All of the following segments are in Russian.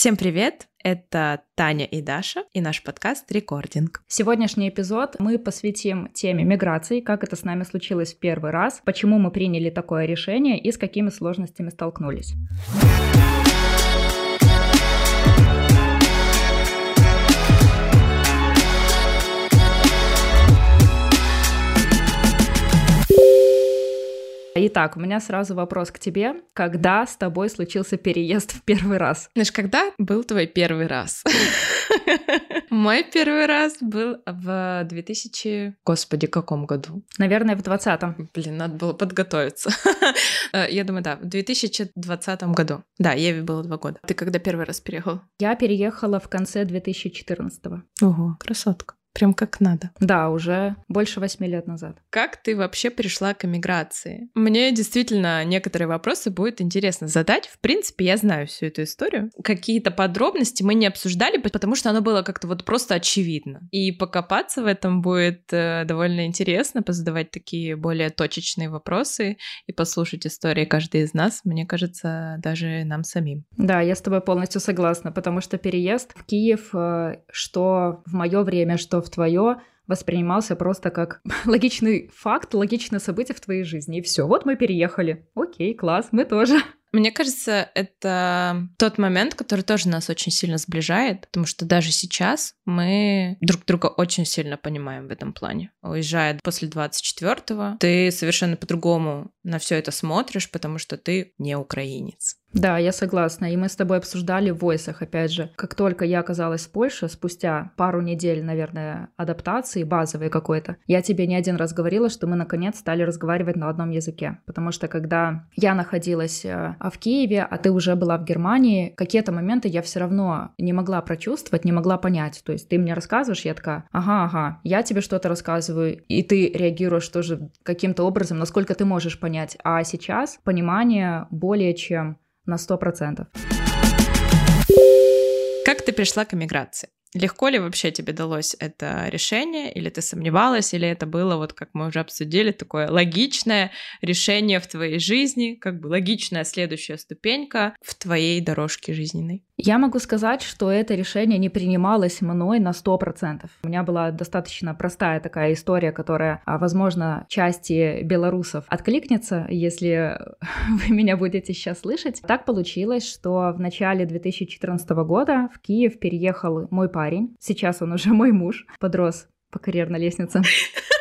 Всем привет! Это Таня и Даша и наш подкаст «Рекординг». Сегодняшний эпизод мы посвятим теме миграции, как это с нами случилось в первый раз, почему мы приняли такое решение и с какими сложностями столкнулись. Итак, у меня сразу вопрос к тебе. Когда с тобой случился переезд в первый раз? Знаешь, когда был твой первый раз? Мой первый раз был в 2000... Господи, каком году? Наверное, в 20-м. Блин, надо было подготовиться. Э, я думаю, да, в 2020 году. Да, Еве было два года. Ты когда первый раз переехал? Я переехала в конце 2014 -го. Ого, красотка. Прям как надо. Да, уже больше восьми лет назад. Как ты вообще пришла к эмиграции? Мне действительно некоторые вопросы будет интересно задать. В принципе, я знаю всю эту историю. Какие-то подробности мы не обсуждали, потому что оно было как-то вот просто очевидно. И покопаться в этом будет э, довольно интересно, позадавать такие более точечные вопросы и послушать истории каждой из нас, мне кажется, даже нам самим. Да, я с тобой полностью согласна, потому что переезд в Киев, э, что в мое время, что в твое воспринимался просто как логичный факт, логичное событие в твоей жизни. И все, вот мы переехали. Окей, класс, мы тоже. Мне кажется, это тот момент, который тоже нас очень сильно сближает, потому что даже сейчас мы друг друга очень сильно понимаем в этом плане. Уезжая после 24-го, ты совершенно по-другому на все это смотришь, потому что ты не украинец. Да, я согласна. И мы с тобой обсуждали в войсах, опять же. Как только я оказалась в Польше, спустя пару недель, наверное, адаптации базовой какой-то, я тебе не один раз говорила, что мы наконец стали разговаривать на одном языке. Потому что когда я находилась э, в Киеве, а ты уже была в Германии, какие-то моменты я все равно не могла прочувствовать, не могла понять. То есть ты мне рассказываешь, я такая, ага, ага, я тебе что-то рассказываю, и ты реагируешь тоже каким-то образом, насколько ты можешь понять. А сейчас понимание более чем на 100%. Как ты пришла к эмиграции? Легко ли вообще тебе далось это решение, или ты сомневалась, или это было, вот как мы уже обсудили, такое логичное решение в твоей жизни, как бы логичная следующая ступенька в твоей дорожке жизненной? Я могу сказать, что это решение не принималось мной на 100%. У меня была достаточно простая такая история, которая, а, возможно, части белорусов откликнется, если вы меня будете сейчас слышать. Так получилось, что в начале 2014 года в Киев переехал мой парень. Сейчас он уже мой муж, подрос по карьерной лестнице.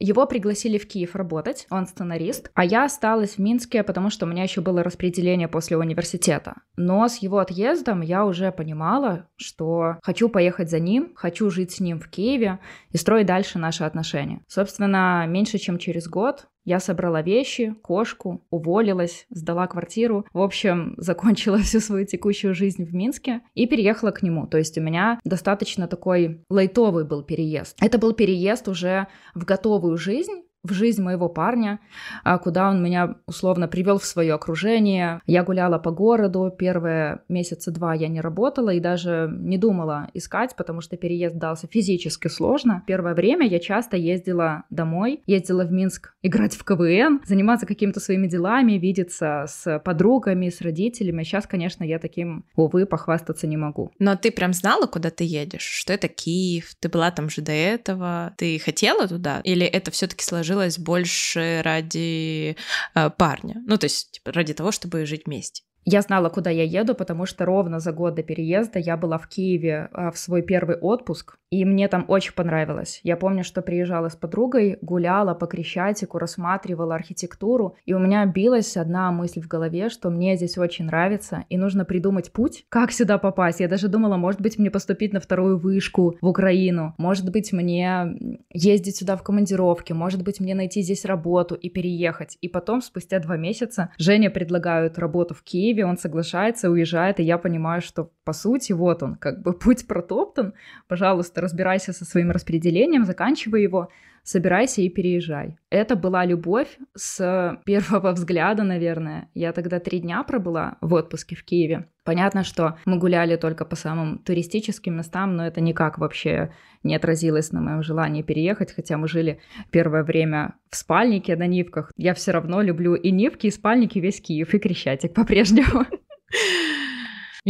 Его пригласили в Киев работать, он сценарист, а я осталась в Минске, потому что у меня еще было распределение после университета. Но с его отъездом я уже понимала, что хочу поехать за ним, хочу жить с ним в Киеве и строить дальше наши отношения. Собственно, меньше чем через год я собрала вещи, кошку, уволилась, сдала квартиру. В общем, закончила всю свою текущую жизнь в Минске и переехала к нему. То есть у меня достаточно такой лайтовый был переезд. Это был переезд уже в готовую жизнь, в жизнь моего парня, а, куда он меня условно привел в свое окружение. Я гуляла по городу, первые месяца два я не работала и даже не думала искать, потому что переезд дался физически сложно. Первое время я часто ездила домой, ездила в Минск играть в КВН, заниматься какими-то своими делами, видеться с подругами, с родителями. Сейчас, конечно, я таким, увы, похвастаться не могу. Но ты прям знала, куда ты едешь? Что это Киев? Ты была там же до этого? Ты хотела туда? Или это все-таки сложилось сложилось больше ради э, парня. Ну, то есть типа, ради того, чтобы жить вместе. Я знала, куда я еду, потому что ровно за год до переезда я была в Киеве а, в свой первый отпуск, и мне там очень понравилось. Я помню, что приезжала с подругой, гуляла по Крещатику, рассматривала архитектуру, и у меня билась одна мысль в голове, что мне здесь очень нравится, и нужно придумать путь, как сюда попасть. Я даже думала, может быть, мне поступить на вторую вышку в Украину, может быть, мне ездить сюда в командировке, может быть, мне найти здесь работу и переехать. И потом, спустя два месяца, Женя предлагают работу в Киеве, Киеве, он соглашается, уезжает, и я понимаю, что по сути вот он, как бы путь протоптан, пожалуйста, разбирайся со своим распределением, заканчивай его, собирайся и переезжай. Это была любовь с первого взгляда, наверное. Я тогда три дня пробыла в отпуске в Киеве. Понятно, что мы гуляли только по самым туристическим местам, но это никак вообще не отразилось на моем желании переехать, хотя мы жили первое время в спальнике на Нивках. Я все равно люблю и Нивки, и спальники, весь Киев, и Крещатик по-прежнему.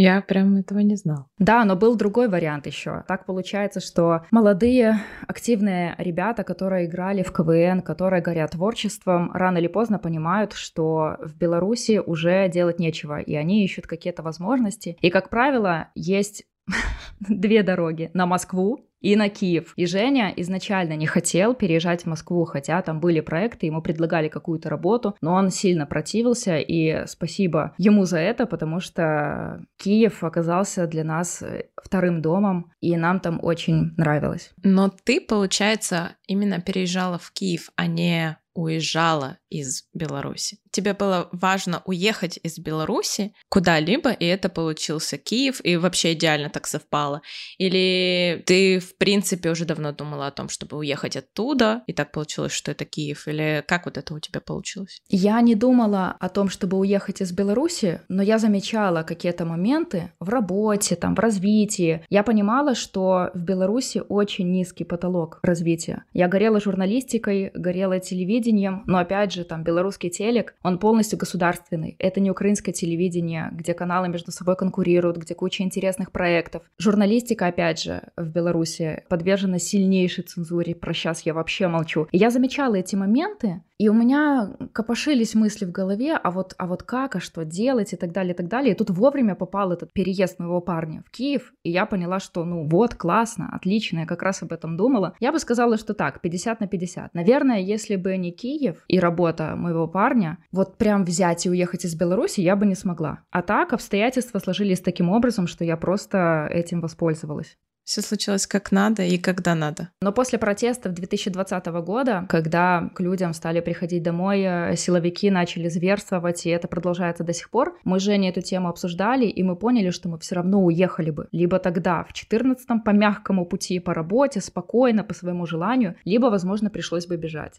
Я прям этого не знал. Да, но был другой вариант еще. Так получается, что молодые, активные ребята, которые играли в КВН, которые горят творчеством, рано или поздно понимают, что в Беларуси уже делать нечего, и они ищут какие-то возможности. И, как правило, есть две дороги на Москву и на Киев. И Женя изначально не хотел переезжать в Москву, хотя там были проекты, ему предлагали какую-то работу, но он сильно противился, и спасибо ему за это, потому что Киев оказался для нас э, вторым домом, и нам там очень нравилось. Но ты, получается, именно переезжала в Киев, а не уезжала из Беларуси. Тебе было важно уехать из Беларуси куда-либо, и это получился Киев, и вообще идеально так совпало. Или ты, в принципе, уже давно думала о том, чтобы уехать оттуда, и так получилось, что это Киев? Или как вот это у тебя получилось? Я не думала о том, чтобы уехать из Беларуси, но я замечала какие-то моменты в работе, там, в развитии. Я понимала, что в Беларуси очень низкий потолок развития. Я горела журналистикой, горела телевидением, но опять же, там, белорусский телек, он полностью государственный. Это не украинское телевидение, где каналы между собой конкурируют, где куча интересных проектов. Журналистика, опять же, в Беларуси подвержена сильнейшей цензуре. Про сейчас я вообще молчу. И я замечала эти моменты, и у меня копошились мысли в голове, а вот, а вот как, а что делать и так далее, и так далее. И тут вовремя попал этот переезд моего парня в Киев, и я поняла, что ну вот, классно, отлично, я как раз об этом думала. Я бы сказала, что так, 50 на 50. Наверное, если бы не Киев и работа моего парня, вот прям взять и уехать из Беларуси я бы не смогла. А так обстоятельства сложились таким образом, что я просто этим воспользовалась. Все случилось как надо и когда надо. Но после протестов 2020 года, когда к людям стали приходить домой, э, силовики начали зверствовать, и это продолжается до сих пор, мы с Женей эту тему обсуждали, и мы поняли, что мы все равно уехали бы. Либо тогда, в 14-м, по мягкому пути, по работе, спокойно, по своему желанию, либо, возможно, пришлось бы бежать.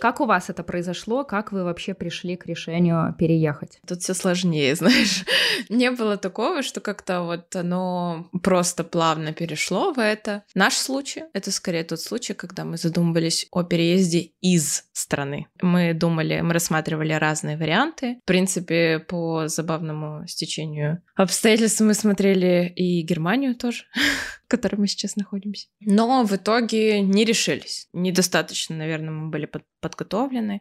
Как у вас это произошло? Как вы вообще пришли к решению переехать? Тут все сложнее, знаешь. Не было такого, что как-то вот оно просто плавно перешло в это. Наш случай — это скорее тот случай, когда мы задумывались о переезде из страны. Мы думали, мы рассматривали разные варианты. В принципе, по забавному стечению обстоятельств мы смотрели и Германию тоже которой мы сейчас находимся. Но в итоге не решились. Недостаточно, наверное, мы были под, подготовлены.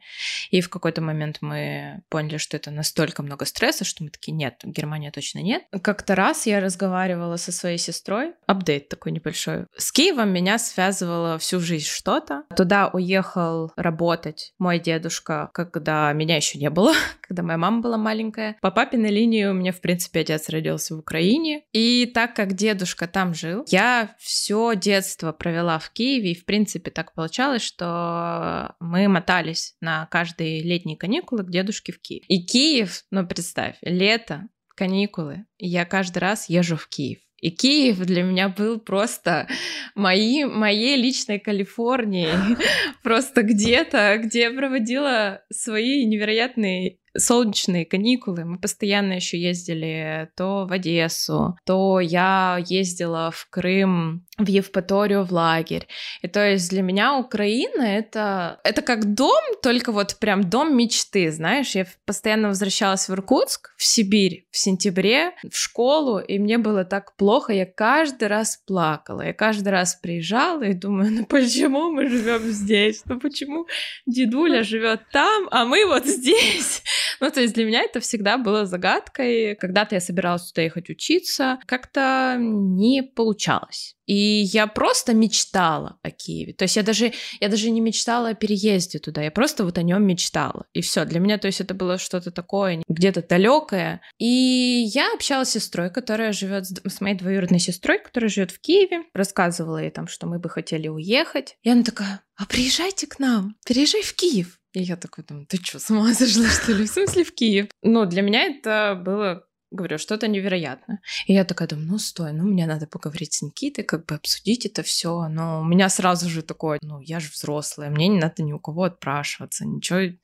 И в какой-то момент мы поняли, что это настолько много стресса, что мы такие, нет, Германия точно нет. Как-то раз я разговаривала со своей сестрой, апдейт такой небольшой. С Киевом меня связывало всю жизнь что-то. Туда уехал работать мой дедушка, когда меня еще не было, когда моя мама была маленькая. По папиной линии у меня, в принципе, отец родился в Украине. И так как дедушка там жил, я я все детство провела в Киеве, и, в принципе, так получалось, что мы мотались на каждые летние каникулы к дедушке в Киев. И Киев, ну, представь, лето, каникулы, и я каждый раз езжу в Киев. И Киев для меня был просто мои, моей личной Калифорнией. Просто где-то, где я проводила свои невероятные солнечные каникулы. Мы постоянно еще ездили то в Одессу, то я ездила в Крым, в Евпаторию, в лагерь. И то есть для меня Украина это, это как дом, только вот прям дом мечты, знаешь. Я постоянно возвращалась в Иркутск, в Сибирь в сентябре, в школу, и мне было так плохо, я каждый раз плакала. Я каждый раз приезжала и думаю, ну почему мы живем здесь? Ну почему дедуля живет там, а мы вот здесь? Ну, то есть для меня это всегда было загадкой. Когда-то я собиралась туда ехать учиться, как-то не получалось. И я просто мечтала о Киеве. То есть я даже, я даже не мечтала о переезде туда, я просто вот о нем мечтала. И все. Для меня, то есть это было что-то такое, где-то далекое. И я общалась с сестрой, которая живет с моей двоюродной сестрой, которая живет в Киеве. Рассказывала ей там, что мы бы хотели уехать. И она такая, а приезжайте к нам, переезжай в Киев. И я такой думаю, ты что, с ума сошла, что ли? В смысле в Киев? Но для меня это было говорю, что-то невероятное. И я такая думаю, ну стой, ну мне надо поговорить с Никитой, как бы обсудить это все. Но у меня сразу же такое, ну я же взрослая, мне не надо ни у кого отпрашиваться, ничего,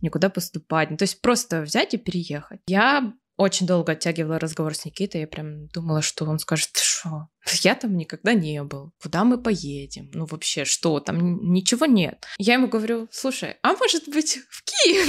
никуда поступать. Ну, то есть просто взять и переехать. Я очень долго оттягивала разговор с Никитой, я прям думала, что он скажет, что я там никогда не был, куда мы поедем, ну вообще, что там, ничего нет. Я ему говорю, слушай, а может быть в Киев?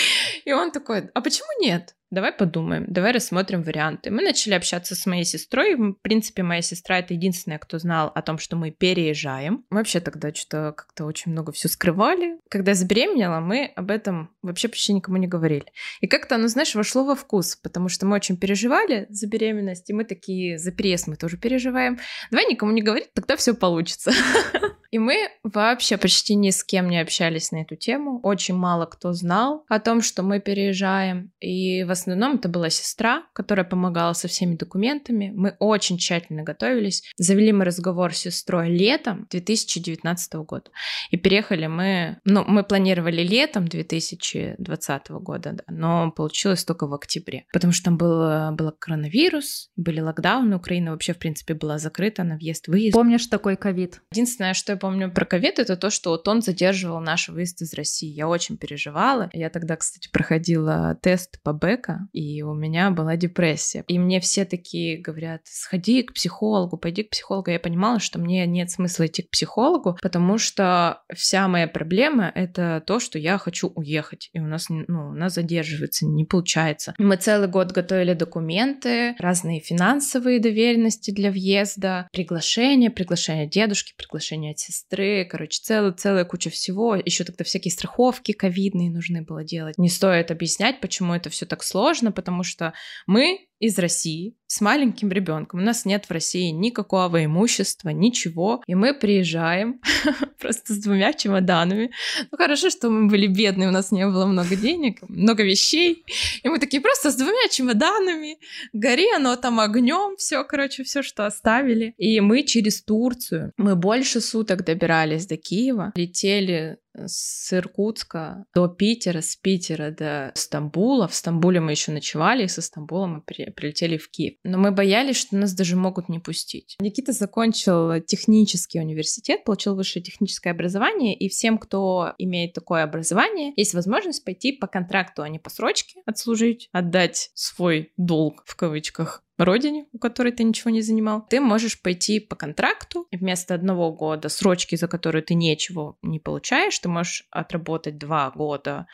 И он такой, а почему нет? Давай подумаем, давай рассмотрим варианты. Мы начали общаться с моей сестрой. В принципе, моя сестра это единственная, кто знал о том, что мы переезжаем. Мы вообще тогда что-то как-то очень много все скрывали. Когда я забеременела, мы об этом вообще почти никому не говорили. И как-то оно, знаешь, вошло во вкус, потому что мы очень переживали за беременность, и мы такие, за переезд мы тоже переживаем. Давай никому не говорить, тогда все получится. И мы вообще почти ни с кем не общались на эту тему. Очень мало кто знал о том, что мы переезжаем. И в основном это была сестра, которая помогала со всеми документами. Мы очень тщательно готовились. Завели мы разговор с сестрой летом 2019 года. И переехали мы... Ну, мы планировали летом 2020 года, да, но получилось только в октябре. Потому что там был, был коронавирус, были локдауны, Украина вообще, в принципе, была закрыта на въезд-выезд. Помнишь такой ковид? Единственное, что я помню про ковид, это то, что вот он задерживал наш выезд из России. Я очень переживала. Я тогда, кстати, проходила тест по БЭКа, и у меня была депрессия. И мне все такие говорят, сходи к психологу, пойди к психологу. Я понимала, что мне нет смысла идти к психологу, потому что вся моя проблема — это то, что я хочу уехать. И у нас, ну, у нас задерживается, не получается. Мы целый год готовили документы, разные финансовые доверенности для въезда, приглашение, приглашение дедушки, приглашение от сестры, короче, целая, целая куча всего. Еще тогда всякие страховки ковидные нужны было делать. Не стоит объяснять, почему это все так сложно, потому что мы из России с маленьким ребенком. У нас нет в России никакого имущества, ничего. И мы приезжаем просто с двумя чемоданами. Ну хорошо, что мы были бедные, у нас не было много денег, много вещей. И мы такие просто с двумя чемоданами. Гори оно там огнем, все, короче, все, что оставили. И мы через Турцию, мы больше суток добирались до Киева, летели с Иркутска до Питера, с Питера до Стамбула. В Стамбуле мы еще ночевали, и со Стамбула мы при, прилетели в Киев. Но мы боялись, что нас даже могут не пустить. Никита закончил технический университет, получил высшее техническое образование, и всем, кто имеет такое образование, есть возможность пойти по контракту, а не по срочке отслужить, отдать свой долг в кавычках родине, у которой ты ничего не занимал, ты можешь пойти по контракту, и вместо одного года срочки, за которую ты ничего не получаешь, ты можешь отработать два года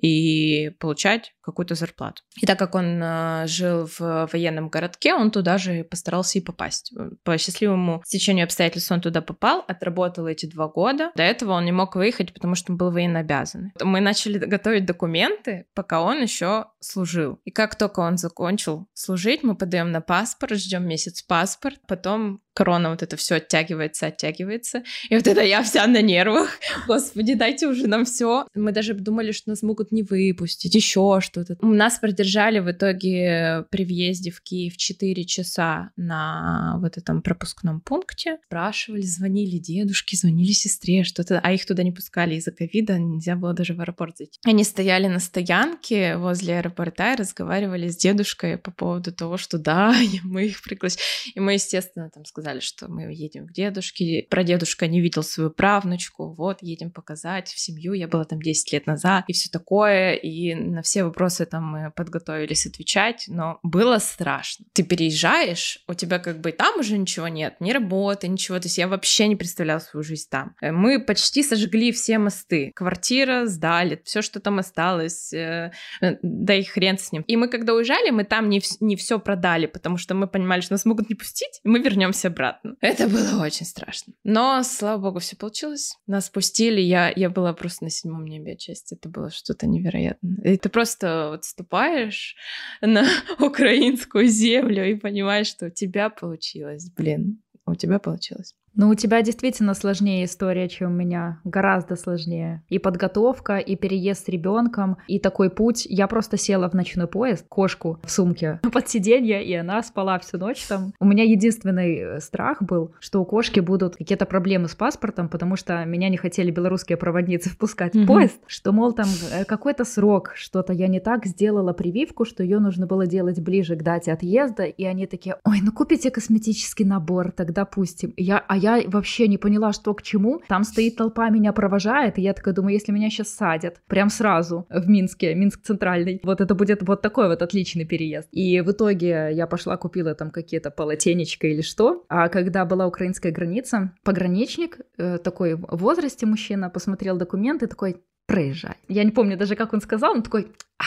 и получать какую-то зарплату. И так как он э, жил в военном городке, он туда же постарался и попасть. По счастливому стечению обстоятельств он туда попал, отработал эти два года. До этого он не мог выехать, потому что он был военно обязан. Мы начали готовить документы, пока он еще служил. И как только он закончил служить, мы подаем на паспорт, ждем месяц паспорт, потом корона вот это все оттягивается, оттягивается. И вот это я вся на нервах. Господи, дайте уже нам все. Мы даже думали, что нас могут не выпустить, еще что-то. Нас продержали в итоге при въезде в Киев 4 часа на вот этом пропускном пункте. Спрашивали, звонили дедушке, звонили сестре, что-то, а их туда не пускали из-за ковида, нельзя было даже в аэропорт зайти. Они стояли на стоянке возле аэропорта и разговаривали с дедушкой по поводу того, что да, мы их пригласили. И мы, естественно, там сказали, сказали, что мы едем к дедушке. Про дедушка не видел свою правнучку. Вот, едем показать в семью. Я была там 10 лет назад и все такое. И на все вопросы там мы подготовились отвечать, но было страшно. Ты переезжаешь, у тебя как бы там уже ничего нет, ни работы, ничего. То есть я вообще не представляла свою жизнь там. Мы почти сожгли все мосты. Квартира сдали, все, что там осталось, э, да и хрен с ним. И мы когда уезжали, мы там не, не все продали, потому что мы понимали, что нас могут не пустить, и мы вернемся обратно. Это было очень страшно. Но, слава богу, все получилось. Нас пустили, я, я была просто на седьмом небе отчасти. Это было что-то невероятное. И ты просто вот ступаешь на украинскую землю и понимаешь, что у тебя получилось. Блин, у тебя получилось. Ну, у тебя действительно сложнее история, чем у меня. Гораздо сложнее. И подготовка, и переезд с ребенком, и такой путь. Я просто села в ночной поезд, кошку в сумке под сиденье, и она спала всю ночь там. У меня единственный э, страх был, что у кошки будут какие-то проблемы с паспортом, потому что меня не хотели белорусские проводницы впускать в поезд, что, мол, там э, какой-то срок, что-то я не так сделала прививку, что ее нужно было делать ближе к дате отъезда, и они такие, ой, ну купите косметический набор, тогда пустим. Я, а я вообще не поняла, что к чему. Там стоит толпа, меня провожает, и я такая думаю, если меня сейчас садят, прям сразу в Минске, Минск центральный, вот это будет вот такой вот отличный переезд. И в итоге я пошла, купила там какие-то полотенечко или что, а когда была украинская граница, пограничник, э, такой в возрасте мужчина, посмотрел документы, такой, проезжай. Я не помню даже, как он сказал, но такой, а,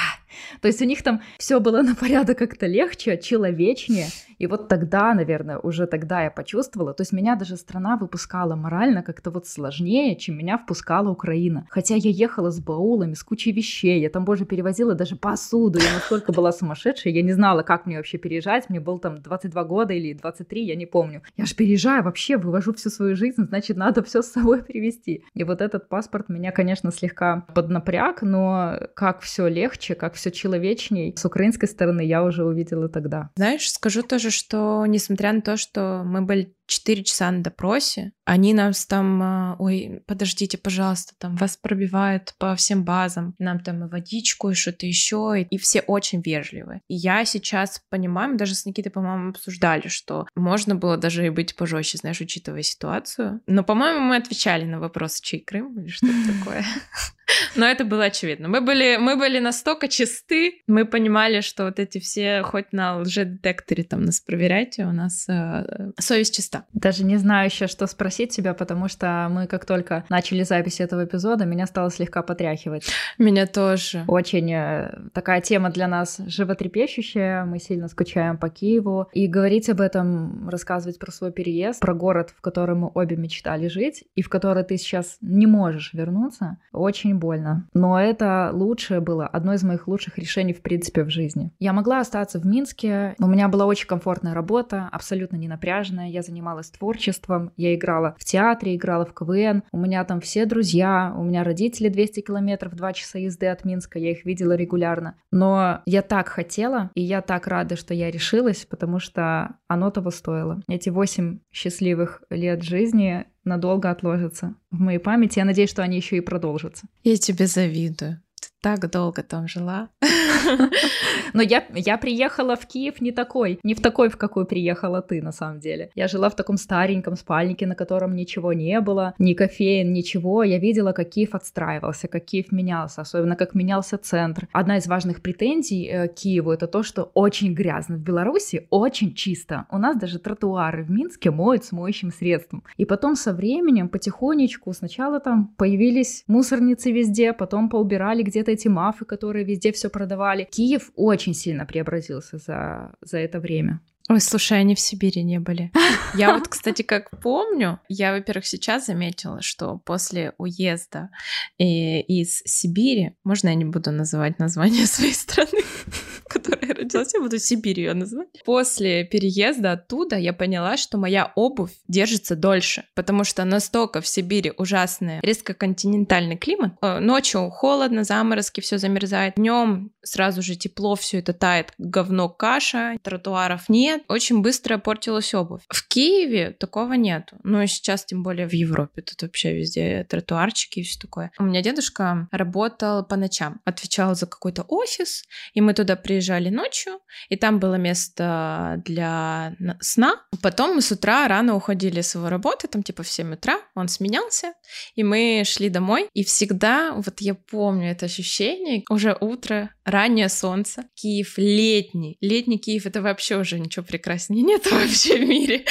То есть у них там все было на порядок как-то легче, человечнее. И вот тогда, наверное, уже тогда я почувствовала, то есть меня даже страна выпускала морально как-то вот сложнее, чем меня впускала Украина. Хотя я ехала с баулами, с кучей вещей, я там, боже, перевозила даже посуду, я настолько была сумасшедшая, я не знала, как мне вообще переезжать, мне было там 22 года или 23, я не помню. Я же переезжаю вообще, вывожу всю свою жизнь, значит, надо все с собой привезти. И вот этот паспорт меня, конечно, слегка поднапряг, но как все легче, как все человечней с украинской стороны я уже увидела тогда. Знаешь, скажу тоже, что несмотря на то, что мы были 4 часа на допросе, они нас там, а, ой, подождите, пожалуйста, там вас пробивают по всем базам, нам там и водичку, и что-то еще, и все очень вежливы. И я сейчас понимаю, мы даже с Никитой, по-моему, обсуждали, что можно было даже и быть пожестче, знаешь, учитывая ситуацию. Но, по-моему, мы отвечали на вопрос, чей Крым или что-то такое. Но это было очевидно. Мы были, мы были настолько чисты, мы понимали, что вот эти все, хоть на лжедетекторе там нас проверяйте, у нас э, совесть чиста. Даже не знаю еще, что спросить тебя, потому что мы как только начали запись этого эпизода, меня стало слегка потряхивать. Меня тоже. Очень э, такая тема для нас животрепещущая, мы сильно скучаем по Киеву. И говорить об этом, рассказывать про свой переезд, про город, в котором мы обе мечтали жить, и в который ты сейчас не можешь вернуться, очень больно. Но это лучшее было, одно из моих лучших решений в принципе в жизни. Я могла остаться в Минске, у меня была очень комфортная работа, абсолютно не напряженная, я занималась творчеством, я играла в театре, играла в КВН, у меня там все друзья, у меня родители 200 километров, 2 часа езды от Минска, я их видела регулярно. Но я так хотела, и я так рада, что я решилась, потому что оно того стоило. Эти 8 счастливых лет жизни надолго отложатся в моей памяти. Я надеюсь, что они еще и продолжатся. Я тебе завидую. Так долго там жила. Но я, я приехала в Киев не такой, не в такой, в какой приехала ты, на самом деле. Я жила в таком стареньком спальнике, на котором ничего не было, ни кофеин, ничего. Я видела, как Киев отстраивался, как Киев менялся, особенно как менялся центр. Одна из важных претензий э, Киеву это то, что очень грязно. В Беларуси очень чисто. У нас даже тротуары в Минске моют с моющим средством. И потом со временем потихонечку сначала там появились мусорницы везде, потом поубирали где-то эти мафы, которые везде все продавали. Киев очень сильно преобразился за, за это время. Ой, слушай, они в Сибири не были. Я вот, кстати, как помню, я, во-первых, сейчас заметила, что после уезда и, из Сибири, можно я не буду называть название своей страны, которой я родилась, я буду Сибирь ее называть. После переезда оттуда я поняла, что моя обувь держится дольше, потому что настолько в Сибири ужасный резко-континентальный климат. Э, ночью холодно, заморозки, все замерзает. Днем сразу же тепло, все это тает, говно, каша, тротуаров нет, очень быстро портилась обувь. В Киеве такого нету. Ну и сейчас, тем более в Европе, тут вообще везде тротуарчики и все такое. У меня дедушка работал по ночам, отвечал за какой-то офис, и мы туда приезжали ночью, и там было место для сна. Потом мы с утра рано уходили с его работы, там типа в 7 утра, он сменялся, и мы шли домой, и всегда, вот я помню это ощущение, уже утро, раннее солнце, Киев летний, летний Киев, это вообще уже ничего прекраснее нет вообще в мире.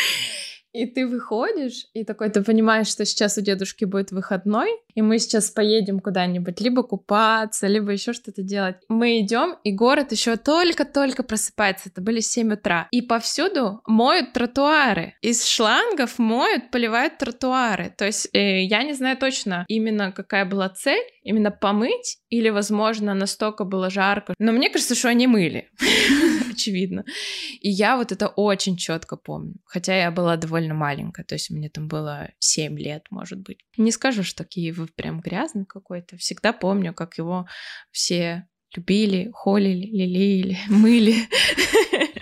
И ты выходишь, и такой ты понимаешь, что сейчас у дедушки будет выходной, и мы сейчас поедем куда-нибудь, либо купаться, либо еще что-то делать. Мы идем, и город еще только-только просыпается. Это были 7 утра. И повсюду моют тротуары. Из шлангов моют, поливают тротуары. То есть э, я не знаю точно именно какая была цель, именно помыть, или, возможно, настолько было жарко. Но мне кажется, что они мыли. очевидно. И я вот это очень четко помню. Хотя я была довольно маленькая, то есть мне там было 7 лет, может быть. Не скажу, что Киев прям грязный какой-то. Всегда помню, как его все любили, холили, лелеяли, мыли.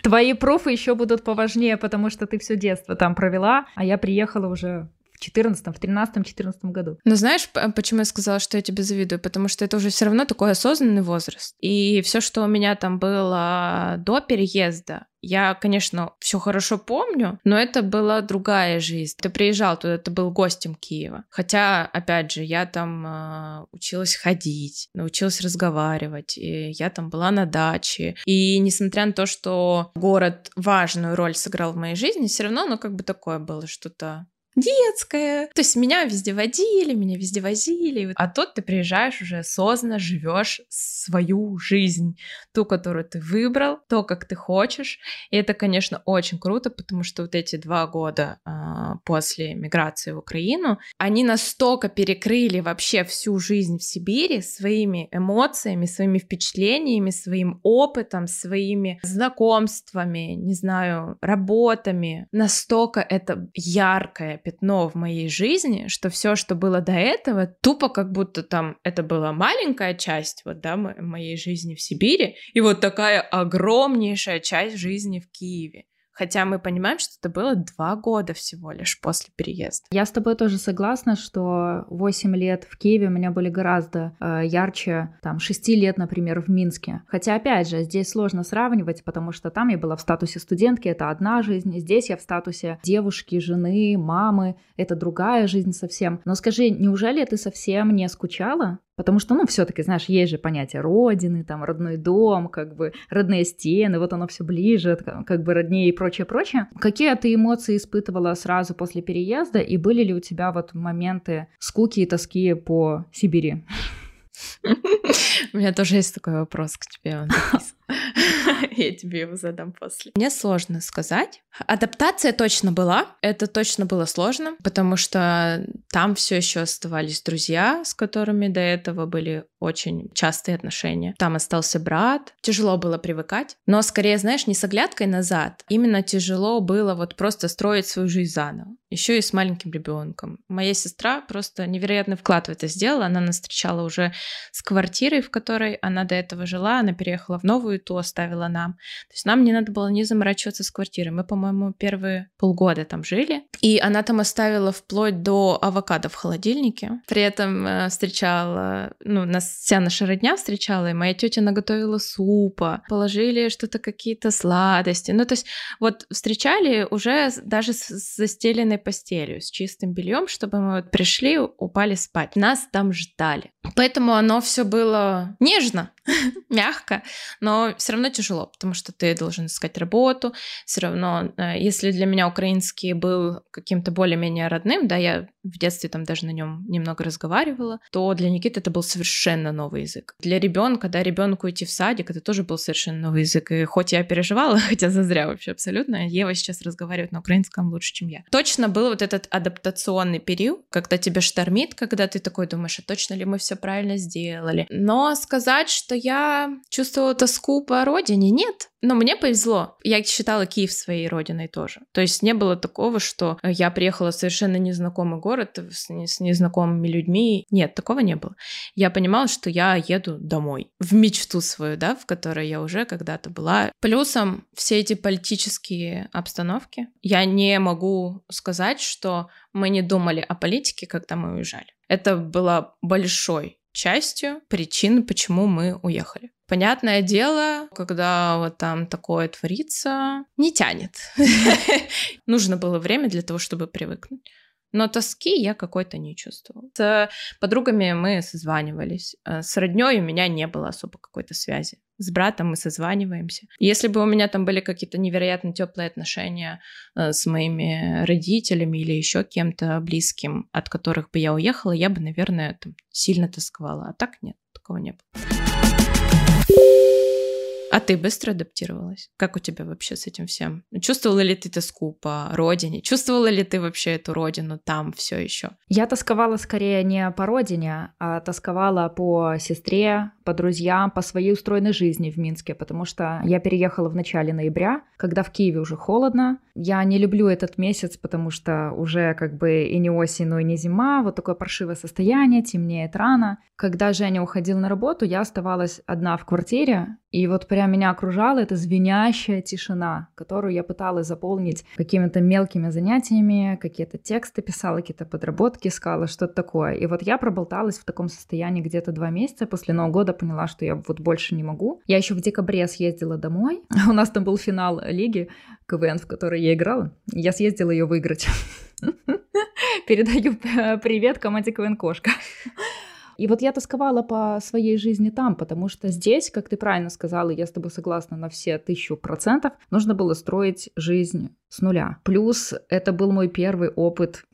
Твои профы еще будут поважнее, потому что ты все детство там провела, а я приехала уже 14 в 13-14 году. Но знаешь, почему я сказала, что я тебе завидую? Потому что это уже все равно такой осознанный возраст. И все, что у меня там было до переезда, я, конечно, все хорошо помню, но это была другая жизнь. Ты приезжал туда, ты был гостем Киева. Хотя, опять же, я там э, училась ходить, научилась разговаривать, и я там была на даче. И несмотря на то, что город важную роль сыграл в моей жизни, все равно, ну, как бы такое было что-то детская. То есть меня везде водили, меня везде возили. А тут ты приезжаешь уже осознанно, живешь свою жизнь, ту, которую ты выбрал, то, как ты хочешь. И это, конечно, очень круто, потому что вот эти два года а, после миграции в Украину, они настолько перекрыли вообще всю жизнь в Сибири своими эмоциями, своими впечатлениями, своим опытом, своими знакомствами, не знаю, работами. Настолько это яркое пятно в моей жизни, что все, что было до этого, тупо как будто там это была маленькая часть вот, да, моей жизни в Сибири, и вот такая огромнейшая часть жизни в Киеве. Хотя мы понимаем, что это было два года всего лишь после переезда. Я с тобой тоже согласна, что 8 лет в Киеве у меня были гораздо э, ярче, там, 6 лет, например, в Минске. Хотя, опять же, здесь сложно сравнивать, потому что там я была в статусе студентки, это одна жизнь, здесь я в статусе девушки, жены, мамы, это другая жизнь совсем. Но скажи, неужели ты совсем не скучала? Потому что, ну, все-таки, знаешь, есть же понятие родины, там, родной дом, как бы родные стены, вот оно все ближе, как бы роднее и прочее, прочее. Какие ты эмоции испытывала сразу после переезда, и были ли у тебя вот моменты скуки и тоски по Сибири? У меня тоже есть такой вопрос к тебе, Я тебе его задам после. Мне сложно сказать. Адаптация точно была. Это точно было сложно, потому что там все еще оставались друзья, с которыми до этого были очень частые отношения. Там остался брат. Тяжело было привыкать. Но скорее, знаешь, не с оглядкой назад. Именно тяжело было вот просто строить свою жизнь заново. Еще и с маленьким ребенком. Моя сестра просто невероятный вклад в это сделала. Она нас встречала уже с квартирой, в которой она до этого жила. Она переехала в новую, ту оставила нам. То есть нам не надо было не заморачиваться с квартирой. Мы, по-моему, первые полгода там жили. И она там оставила вплоть до авокадо в холодильнике. При этом э, встречала, ну, нас вся наша родня встречала, и моя тетя наготовила супа, положили что-то, какие-то сладости. Ну, то есть вот встречали уже даже с застеленной постелью, с чистым бельем, чтобы мы вот пришли, упали спать. Нас там ждали. Поэтому оно все было нежно, мягко, но все равно тяжело, потому что ты должен искать работу. Все равно, э, если для меня украинский был каким-то более-менее родным, да, я в детстве там даже на нем немного разговаривала, то для Никиты это был совершенно новый язык. Для ребенка, да, ребенку идти в садик, это тоже был совершенно новый язык. И хоть я переживала, хотя зазря вообще абсолютно, Ева сейчас разговаривает на украинском лучше, чем я. Точно был вот этот адаптационный период, когда тебя штормит, когда ты такой думаешь, а точно ли мы все правильно сделали. Но сказать, что я чувствовала тоску по родине, нет. Но мне повезло. Я считала Киев своей родиной тоже. То есть не было такого, что я приехала в совершенно незнакомый город с, с незнакомыми людьми. Нет, такого не было. Я понимала, что я еду домой. В мечту свою, да, в которой я уже когда-то была. Плюсом все эти политические обстановки. Я не могу сказать, что мы не думали о политике, когда мы уезжали. Это было большой частью причин, почему мы уехали. Понятное дело, когда вот там такое творится, не тянет. Нужно было время для того, чтобы привыкнуть. Но тоски я какой-то не чувствовала. С подругами мы созванивались. Э, с роднёй у меня не было особо какой-то связи. С братом мы созваниваемся. Если бы у меня там были какие-то невероятно теплые отношения э, с моими родителями или еще кем-то близким, от которых бы я уехала, я бы, наверное, там, сильно тосковала. А так нет, такого не было. А ты быстро адаптировалась? Как у тебя вообще с этим всем? Чувствовала ли ты тоску по родине? Чувствовала ли ты вообще эту родину там все еще? Я тосковала скорее не по родине, а тосковала по сестре, по друзьям, по своей устроенной жизни в Минске, потому что я переехала в начале ноября, когда в Киеве уже холодно. Я не люблю этот месяц, потому что уже как бы и не осень, но и не зима, вот такое паршивое состояние, темнеет рано. Когда Женя уходил на работу, я оставалась одна в квартире, и вот прям меня окружала эта звенящая тишина, которую я пыталась заполнить какими-то мелкими занятиями, какие-то тексты писала, какие-то подработки искала, что-то такое. И вот я проболталась в таком состоянии где-то два месяца. После Нового года поняла, что я вот больше не могу. Я еще в декабре съездила домой. У нас там был финал лиги КВН, в которой я играла. Я съездила ее выиграть. Передаю привет команде КВН Кошка. И вот я тосковала по своей жизни там, потому что здесь, как ты правильно сказала, я с тобой согласна на все тысячу процентов, нужно было строить жизнь с нуля. Плюс это был мой первый опыт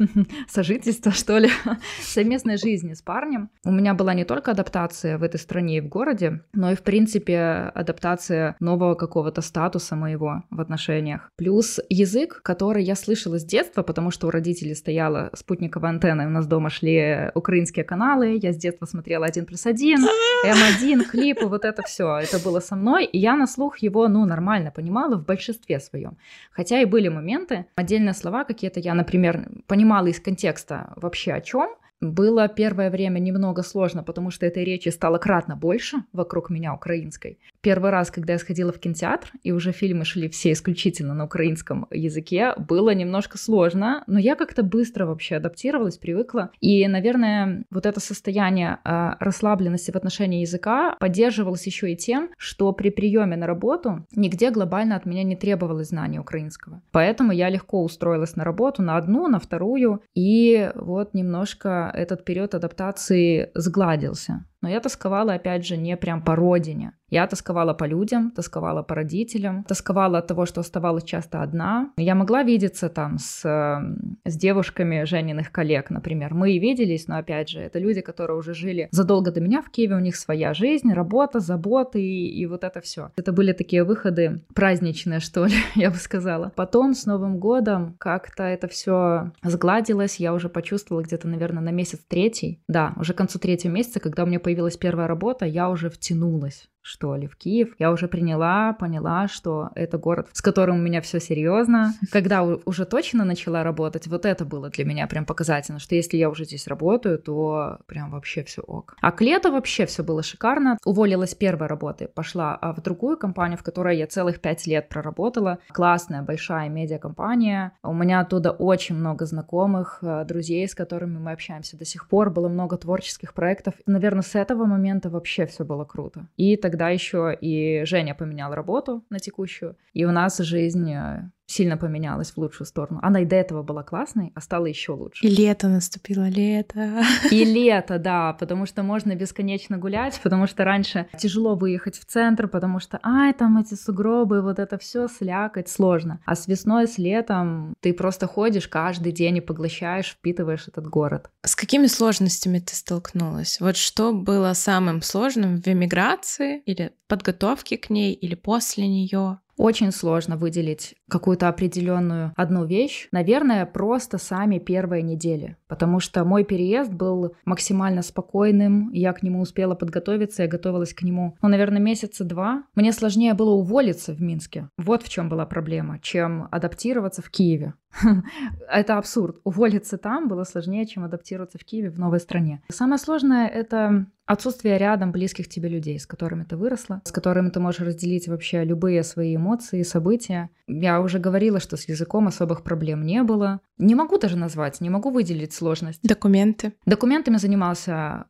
сожительства, что ли, совместной жизни с парнем. У меня была не только адаптация в этой стране и в городе, но и, в принципе, адаптация нового какого-то статуса моего в отношениях. Плюс язык, который я слышала с детства, потому что у родителей стояла спутниковая антенна, и у нас дома шли украинские каналы, я с детства смотрела один плюс один, М1, клипы, вот это все, это было со мной, и я на слух его, ну, нормально понимала в большинстве своем. Хотя и были моменты, отдельные слова какие-то я, например, понимала из контекста вообще о чем, было первое время немного сложно, потому что этой речи стало кратно больше вокруг меня украинской. Первый раз, когда я сходила в кинотеатр, и уже фильмы шли все исключительно на украинском языке, было немножко сложно, но я как-то быстро вообще адаптировалась, привыкла. И, наверное, вот это состояние э, расслабленности в отношении языка поддерживалось еще и тем, что при приеме на работу нигде глобально от меня не требовалось знания украинского. Поэтому я легко устроилась на работу, на одну, на вторую, и вот немножко этот период адаптации сгладился. Но я тосковала, опять же, не прям по родине. Я тосковала по людям, тосковала по родителям, тосковала от того, что оставалась часто одна. Я могла видеться там с, эм, с девушками Жениных коллег, например. Мы и виделись, но опять же, это люди, которые уже жили задолго до меня в Киеве, у них своя жизнь, работа, заботы и, и вот это все. Это были такие выходы праздничные, что ли, я бы сказала. Потом с Новым годом как-то это все сгладилось, я уже почувствовала где-то, наверное, на месяц третий, да, уже к концу третьего месяца, когда у меня появилась первая работа, я уже втянулась что ли, в Киев. Я уже приняла, поняла, что это город, с которым у меня все серьезно. Когда уже точно начала работать, вот это было для меня прям показательно, что если я уже здесь работаю, то прям вообще все ок. А к лету вообще все было шикарно. Уволилась первой работы, пошла а, в другую компанию, в которой я целых пять лет проработала. Классная, большая медиакомпания. У меня оттуда очень много знакомых, э, друзей, с которыми мы общаемся до сих пор. Было много творческих проектов. Наверное, с этого момента вообще все было круто. И тогда тогда еще и Женя поменял работу на текущую, и у нас жизнь э, сильно поменялась в лучшую сторону. Она и до этого была классной, а стала еще лучше. И лето наступило, лето. И лето, да, потому что можно бесконечно гулять, потому что раньше тяжело выехать в центр, потому что, ай, там эти сугробы, вот это все слякать сложно. А с весной, с летом ты просто ходишь каждый день и поглощаешь, впитываешь этот город. С какими сложностями ты столкнулась? Вот что было самым сложным в эмиграции или подготовке к ней или после нее? Очень сложно выделить какую-то определенную одну вещь. Наверное, просто сами первые недели, потому что мой переезд был максимально спокойным, я к нему успела подготовиться, я готовилась к нему, ну, наверное, месяца два. Мне сложнее было уволиться в Минске. Вот в чем была проблема, чем адаптироваться в Киеве. Это абсурд. Уволиться там было сложнее, чем адаптироваться в Киеве, в новой стране. Самое сложное — это отсутствие рядом близких тебе людей, с которыми ты выросла, с которыми ты можешь разделить вообще любые свои эмоции, события. Я уже говорила, что с языком особых проблем не было. Не могу даже назвать, не могу выделить сложность. Документы. Документами занимался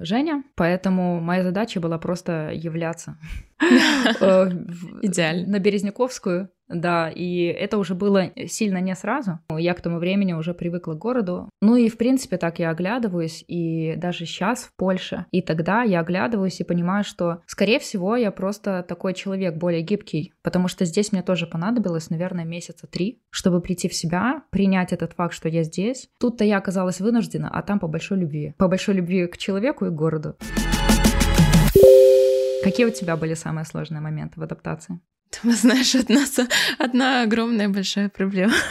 Женя, поэтому моя задача была просто являться. Э, Идеально. На Березняковскую да, и это уже было сильно не сразу. Я к тому времени уже привыкла к городу. Ну и, в принципе, так я оглядываюсь, и даже сейчас в Польше. И тогда я оглядываюсь и понимаю, что, скорее всего, я просто такой человек более гибкий, потому что здесь мне тоже понадобилось, наверное, месяца три, чтобы прийти в себя, принять этот факт, что я здесь. Тут-то я оказалась вынуждена, а там по большой любви. По большой любви к человеку и к городу. Какие у тебя были самые сложные моменты в адаптации? Ты знаешь, одна, одна огромная большая проблема.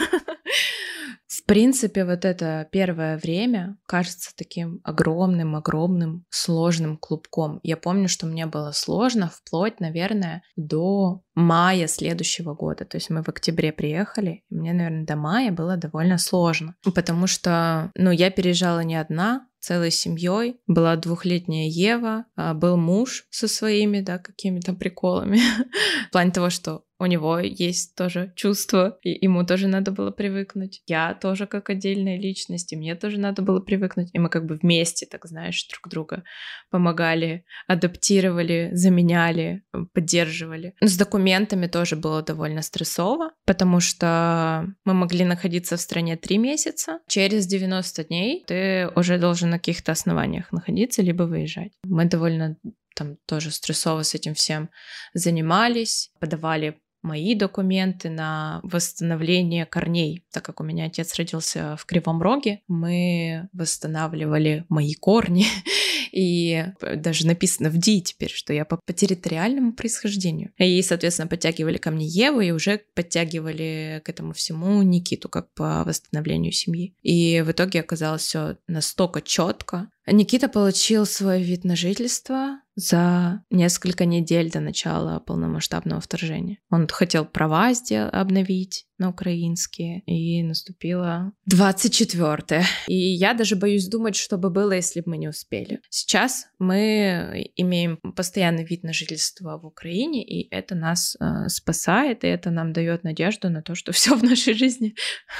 В принципе, вот это первое время кажется таким огромным, огромным, сложным клубком. Я помню, что мне было сложно вплоть, наверное, до мая следующего года. То есть мы в октябре приехали, и мне, наверное, до мая было довольно сложно, потому что, ну, я переезжала не одна, целой семьей. Была двухлетняя Ева, а, был муж со своими, да, какими-то приколами. В плане того, что у него есть тоже чувство, и ему тоже надо было привыкнуть. Я тоже как отдельная личность, и мне тоже надо было привыкнуть. И мы как бы вместе, так знаешь, друг друга помогали, адаптировали, заменяли, поддерживали. С документами тоже было довольно стрессово, потому что мы могли находиться в стране три месяца. Через 90 дней ты уже должен на каких-то основаниях находиться, либо выезжать. Мы довольно там тоже стрессово с этим всем занимались, подавали мои документы на восстановление корней. Так как у меня отец родился в Кривом Роге, мы восстанавливали мои корни. И даже написано в ДИ теперь, что я по, по территориальному происхождению. И, соответственно, подтягивали ко мне Еву и уже подтягивали к этому всему Никиту, как по восстановлению семьи. И в итоге оказалось все настолько четко, Никита получил свой вид на жительство за несколько недель до начала полномасштабного вторжения. Он хотел права сделать, обновить на украинские, и наступило 24 И я даже боюсь думать, что бы было, если бы мы не успели. Сейчас мы имеем постоянный вид на жительство в Украине, и это нас э, спасает, и это нам дает надежду на то, что все в нашей жизни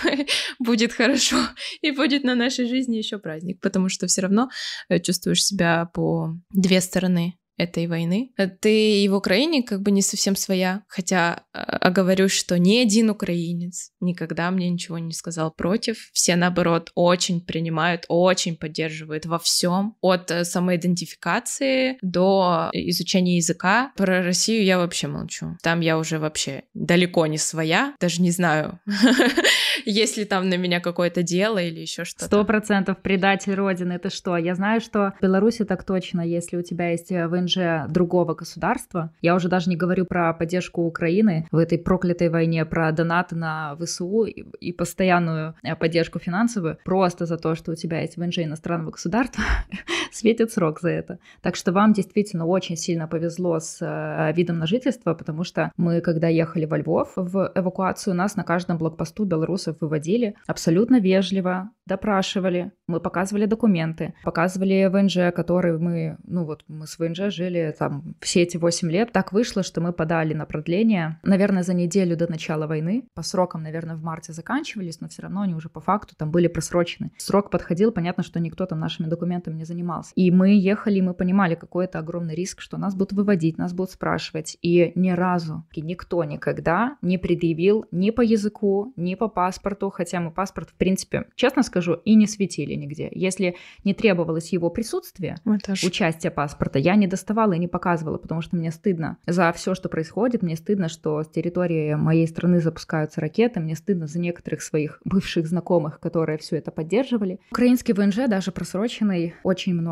будет хорошо, и будет на нашей жизни еще праздник, потому что все равно Э, чувствуешь себя по две стороны этой войны. Ты и в Украине как бы не совсем своя, хотя оговорюсь, что ни один украинец никогда мне ничего не сказал против. Все, наоборот, очень принимают, очень поддерживают во всем, от э, самоидентификации до изучения языка. Про Россию я вообще молчу. Там я уже вообще далеко не своя, даже не знаю, есть ли там на меня какое-то дело или еще что-то. Сто процентов предатель Родины, это что? Я знаю, что в Беларуси так точно, если у тебя есть э, ВНЖ другого государства. Я уже даже не говорю про поддержку Украины в этой проклятой войне, про донаты на ВСУ и, и постоянную э, поддержку финансовую. Просто за то, что у тебя есть ВНЖ иностранного государства, светит срок за это. Так что вам действительно очень сильно повезло с э, видом на жительство, потому что мы, когда ехали во Львов в эвакуацию, нас на каждом блокпосту белорусов выводили абсолютно вежливо, допрашивали, мы показывали документы, показывали ВНЖ, который мы, ну вот мы с ВНЖ жили там все эти 8 лет. Так вышло, что мы подали на продление, наверное, за неделю до начала войны. По срокам, наверное, в марте заканчивались, но все равно они уже по факту там были просрочены. Срок подходил, понятно, что никто там нашими документами не занимался. И мы ехали, и мы понимали, какой это огромный риск, что нас будут выводить, нас будут спрашивать. И ни разу никто никогда не предъявил ни по языку, ни по паспорту, хотя мы паспорт, в принципе, честно скажу, скажу, и не светили нигде. Если не требовалось его присутствие, участие паспорта, я не доставала и не показывала, потому что мне стыдно за все, что происходит, мне стыдно, что с территории моей страны запускаются ракеты, мне стыдно за некоторых своих бывших знакомых, которые все это поддерживали. Украинский ВНЖ, даже просроченный, очень много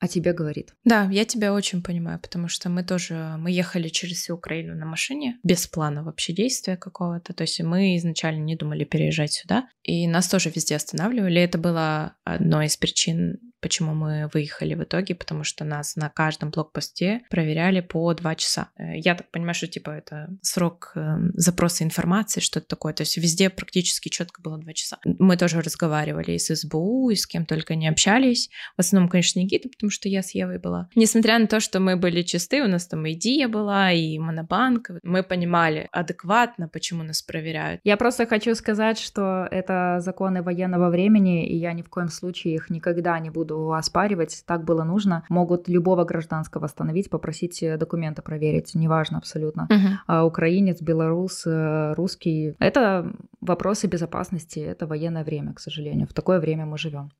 о тебе говорит. Да, я тебя очень понимаю, потому что мы тоже, мы ехали через всю Украину на машине, без плана вообще действия какого-то, то есть мы изначально не думали переезжать сюда, и нас тоже везде останавливали, это было одной из причин почему мы выехали в итоге, потому что нас на каждом блокпосте проверяли по два часа. Э, я так понимаю, что типа это срок эм, запроса информации, что-то такое. То есть везде практически четко было два часа. Мы тоже разговаривали и с СБУ, и с кем только не общались. В основном, конечно, Никита, потому что я с Евой была. Несмотря на то, что мы были чисты, у нас там и была, и Монобанк, мы понимали адекватно, почему нас проверяют. Я просто хочу сказать, что это законы военного времени, и я ни в коем случае их никогда не буду буду оспаривать, так было нужно. Могут любого гражданского остановить, попросить э, документы проверить, неважно абсолютно. Uh-huh. А, украинец, белорус, э, русский. Это вопросы безопасности, это военное время, к сожалению. В такое время мы живем.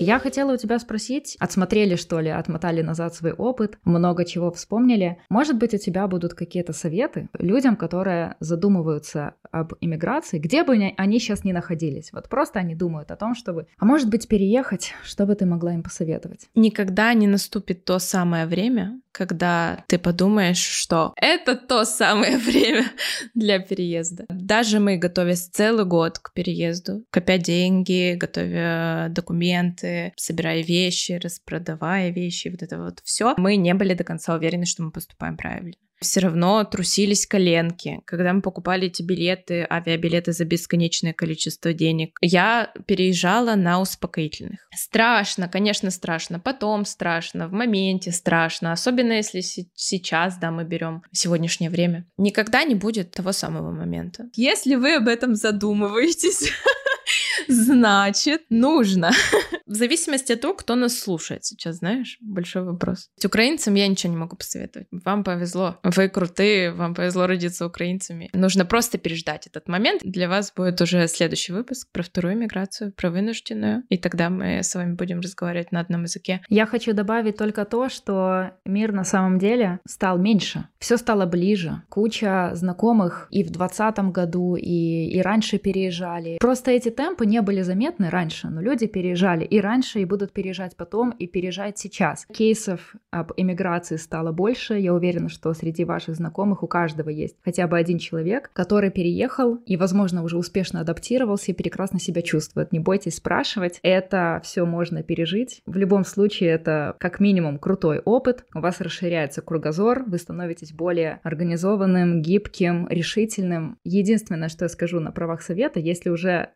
Я хотела у тебя спросить, отсмотрели что ли, отмотали назад свой опыт, много чего вспомнили. Может быть, у тебя будут какие-то советы людям, которые задумываются об иммиграции, где бы они сейчас ни находились. Вот просто они думают о том, чтобы, а может быть, переехать, что бы ты могла им посоветовать? Никогда не наступит то самое время, когда ты подумаешь, что это то самое время для переезда. Даже мы, готовясь целый год к переезду, копя деньги, готовя документы, собирая вещи, распродавая вещи, вот это вот все, мы не были до конца уверены, что мы поступаем правильно. все равно трусились коленки, когда мы покупали эти билеты, авиабилеты за бесконечное количество денег. Я переезжала на успокоительных. Страшно, конечно, страшно. Потом страшно, в моменте страшно. Особенно если сейчас, да, мы берем сегодняшнее время. Никогда не будет того самого момента. Если вы об этом задумываетесь, Значит, нужно. В зависимости от того, кто нас слушает сейчас, знаешь, большой вопрос. Украинцам я ничего не могу посоветовать. Вам повезло. Вы крутые, вам повезло родиться украинцами. Нужно просто переждать этот момент. Для вас будет уже следующий выпуск про вторую миграцию, про вынужденную. И тогда мы с вами будем разговаривать на одном языке. Я хочу добавить только то, что мир на самом деле стал меньше. Все стало ближе. Куча знакомых и в 2020 году, и, и раньше переезжали. Просто эти темпы не были заметны раньше, но люди переезжали и раньше, и будут переезжать потом, и переезжать сейчас. Кейсов об эмиграции стало больше. Я уверена, что среди ваших знакомых у каждого есть хотя бы один человек, который переехал и, возможно, уже успешно адаптировался и прекрасно себя чувствует. Не бойтесь спрашивать. Это все можно пережить. В любом случае, это как минимум крутой опыт. У вас расширяется кругозор, вы становитесь более организованным, гибким, решительным. Единственное, что я скажу на правах совета, если уже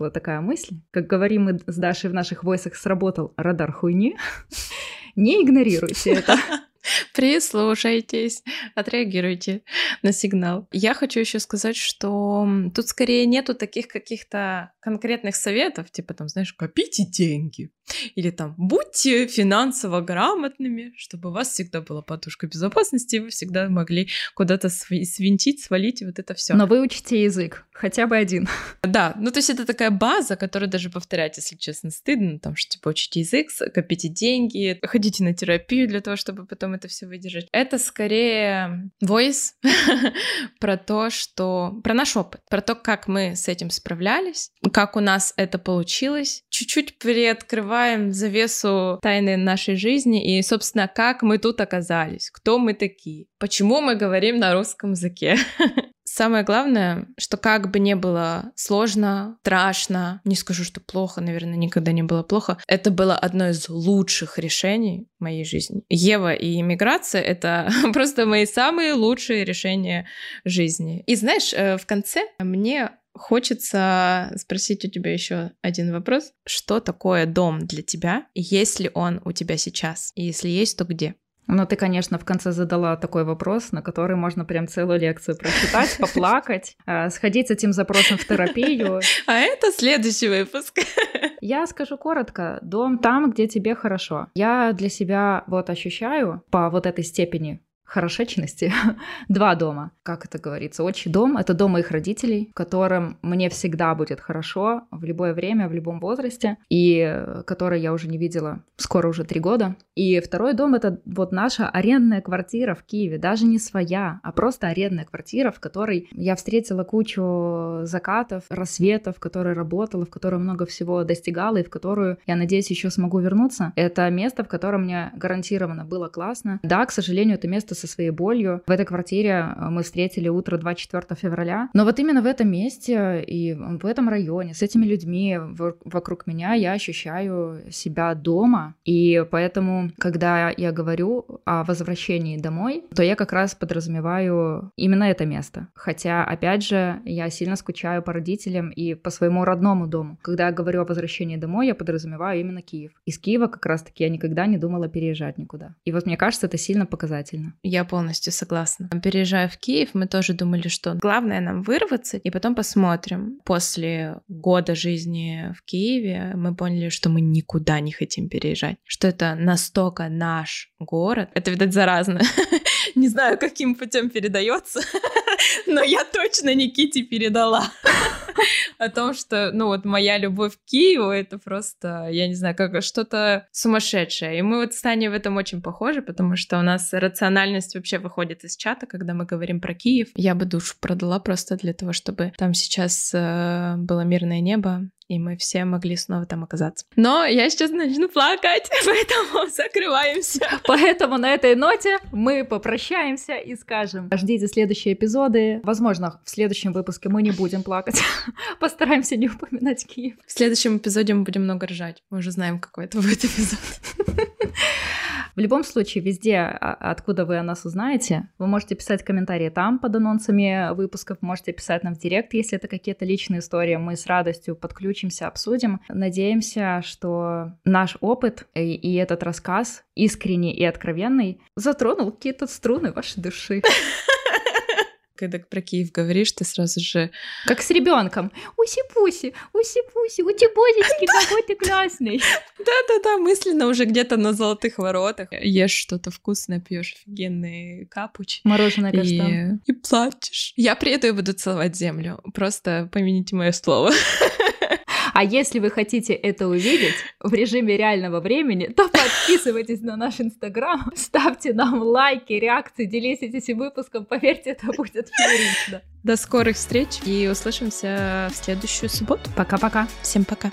возникла такая мысль, как говорим мы с Дашей в наших войсах, сработал радар хуйни, не игнорируйте это. Прислушайтесь, отреагируйте на сигнал. Я хочу еще сказать, что тут скорее нету таких каких-то конкретных советов, типа там, знаешь, копите деньги. Или там, будьте финансово грамотными, чтобы у вас всегда была подушка безопасности, и вы всегда могли куда-то свинтить, свалить, и вот это все. Но выучите язык, хотя бы один. Да, ну то есть это такая база, которую даже повторять, если честно, стыдно, там, что типа учите язык, копите деньги, ходите на терапию для того, чтобы потом это все выдержать. Это скорее voice про то, что... про наш опыт, про то, как мы с этим справлялись, как у нас это получилось. Чуть-чуть приоткрываем завесу тайны нашей жизни и, собственно, как мы тут оказались, кто мы такие, почему мы говорим на русском языке. Самое главное, что как бы не было сложно, страшно, не скажу, что плохо, наверное, никогда не было плохо, это было одно из лучших решений в моей жизни. Ева и иммиграция — это просто мои самые лучшие решения жизни. И знаешь, э, в конце мне Хочется спросить у тебя еще один вопрос. Что такое дом для тебя? Есть ли он у тебя сейчас? И если есть, то где? Ну, ты, конечно, в конце задала такой вопрос, на который можно прям целую лекцию прочитать, поплакать, а, сходить с этим запросом в терапию. А это следующий выпуск. Я скажу коротко. Дом там, где тебе хорошо. Я для себя вот ощущаю по вот этой степени хорошечности два дома. Как это говорится? Отчий дом — это дом моих родителей, в котором мне всегда будет хорошо в любое время, в любом возрасте, и который я уже не видела скоро уже три года. И второй дом — это вот наша арендная квартира в Киеве, даже не своя, а просто арендная квартира, в которой я встретила кучу закатов, рассветов, в которой работала, в которой много всего достигала, и в которую, я надеюсь, еще смогу вернуться. Это место, в котором мне гарантированно было классно. Да, к сожалению, это место со своей болью. В этой квартире э, мы встретили утро 24 февраля. Но вот именно в этом месте и в этом районе, с этими людьми вокруг меня, я ощущаю себя дома. И поэтому, когда я говорю о возвращении домой, то я как раз подразумеваю именно это место. Хотя, опять же, я сильно скучаю по родителям и по своему родному дому. Когда я говорю о возвращении домой, я подразумеваю именно Киев. Из Киева как раз-таки я никогда не думала переезжать никуда. И вот мне кажется, это сильно показательно. Я полностью согласна. Переезжая в Киев, мы тоже думали, что главное нам вырваться, и потом посмотрим. После года жизни в Киеве мы поняли, что мы никуда не хотим переезжать, что это настолько наш город. Это, видать, заразно. Не знаю, каким путем передается, но я точно Никите передала о том, что, ну вот моя любовь к Киеву, это просто, я не знаю, как что-то сумасшедшее. И мы вот с Таней в этом очень похожи, потому что у нас рациональность вообще выходит из чата, когда мы говорим про Киев. Я бы душу продала просто для того, чтобы там сейчас э, было мирное небо, и мы все могли снова там оказаться. Но я сейчас начну плакать, поэтому закрываемся. Поэтому на этой ноте мы попрощаемся и скажем, ждите следующие эпизоды. Возможно, в следующем выпуске мы не будем плакать. Постараемся не упоминать Киев. В следующем эпизоде мы будем много ржать. Мы уже знаем, какой это будет эпизод. В любом случае, везде, а, откуда вы о нас узнаете, вы можете писать комментарии там под анонсами выпусков, можете писать нам в директ, если это какие-то личные истории. Мы с радостью подключимся, обсудим. Надеемся, что наш опыт и, и этот рассказ искренний и откровенный затронул какие-то струны вашей души когда про Киев говоришь, ты сразу же... Как с ребенком. Уси-пуси, уси-пуси, утибозички, какой ты классный. Да-да-да, мысленно уже где-то на золотых воротах. Ешь что-то вкусное, пьешь офигенный капуч. Мороженое каштан. И, и плачешь. Я приеду и буду целовать землю. Просто помяните мое слово. А если вы хотите это увидеть в режиме реального времени, то подписывайтесь на наш инстаграм, ставьте нам лайки, реакции, делитесь этим выпуском, поверьте, это будет феерично. До скорых встреч и услышимся в следующую субботу. Пока-пока. Всем пока.